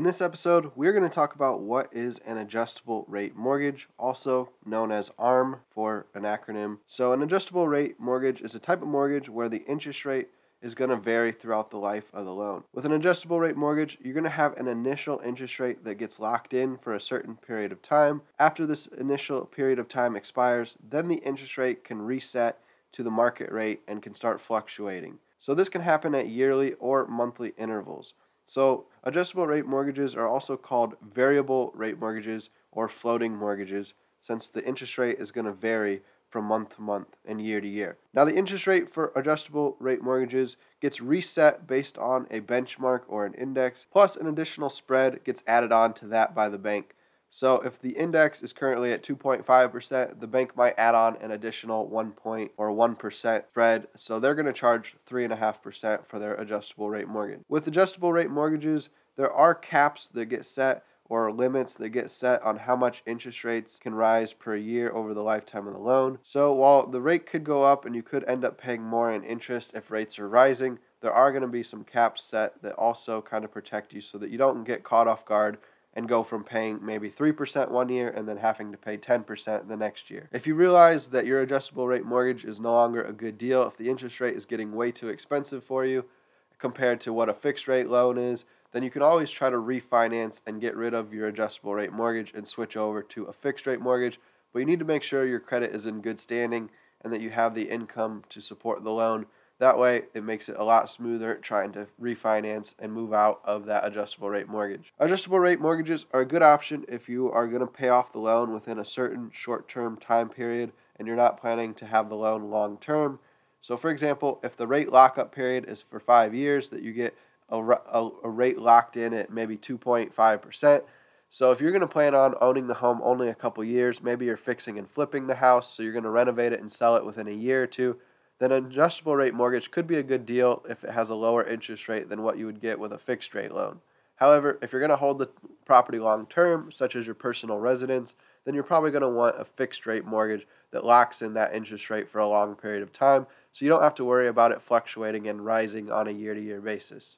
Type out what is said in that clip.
In this episode, we're going to talk about what is an adjustable rate mortgage, also known as ARM for an acronym. So, an adjustable rate mortgage is a type of mortgage where the interest rate is going to vary throughout the life of the loan. With an adjustable rate mortgage, you're going to have an initial interest rate that gets locked in for a certain period of time. After this initial period of time expires, then the interest rate can reset to the market rate and can start fluctuating. So this can happen at yearly or monthly intervals. So adjustable rate mortgages are also called variable rate mortgages or floating mortgages since the interest rate is going to vary from month to month and year to year. Now, the interest rate for adjustable rate mortgages gets reset based on a benchmark or an index, plus an additional spread gets added on to that by the bank. So, if the index is currently at 2.5%, the bank might add on an additional 1 point or 1% spread. So, they're going to charge 3.5% for their adjustable rate mortgage. With adjustable rate mortgages, there are caps that get set or limits that get set on how much interest rates can rise per year over the lifetime of the loan. So while the rate could go up and you could end up paying more in interest if rates are rising, there are going to be some caps set that also kind of protect you so that you don't get caught off guard and go from paying maybe 3% one year and then having to pay 10% the next year. If you realize that your adjustable rate mortgage is no longer a good deal, if the interest rate is getting way too expensive for you compared to what a fixed rate loan is, then you can always try to refinance and get rid of your adjustable rate mortgage and switch over to a fixed rate mortgage. But you need to make sure your credit is in good standing and that you have the income to support the loan. That way, it makes it a lot smoother trying to refinance and move out of that adjustable rate mortgage. Adjustable rate mortgages are a good option if you are going to pay off the loan within a certain short term time period and you're not planning to have the loan long term. So, for example, if the rate lockup period is for five years, that you get a, a, a rate locked in at maybe 2.5%. So if you're going to plan on owning the home only a couple years, maybe you're fixing and flipping the house, so you're going to renovate it and sell it within a year or two, then an adjustable rate mortgage could be a good deal if it has a lower interest rate than what you would get with a fixed rate loan. However, if you're going to hold the property long term, such as your personal residence, then you're probably going to want a fixed rate mortgage that locks in that interest rate for a long period of time so you don't have to worry about it fluctuating and rising on a year to year basis.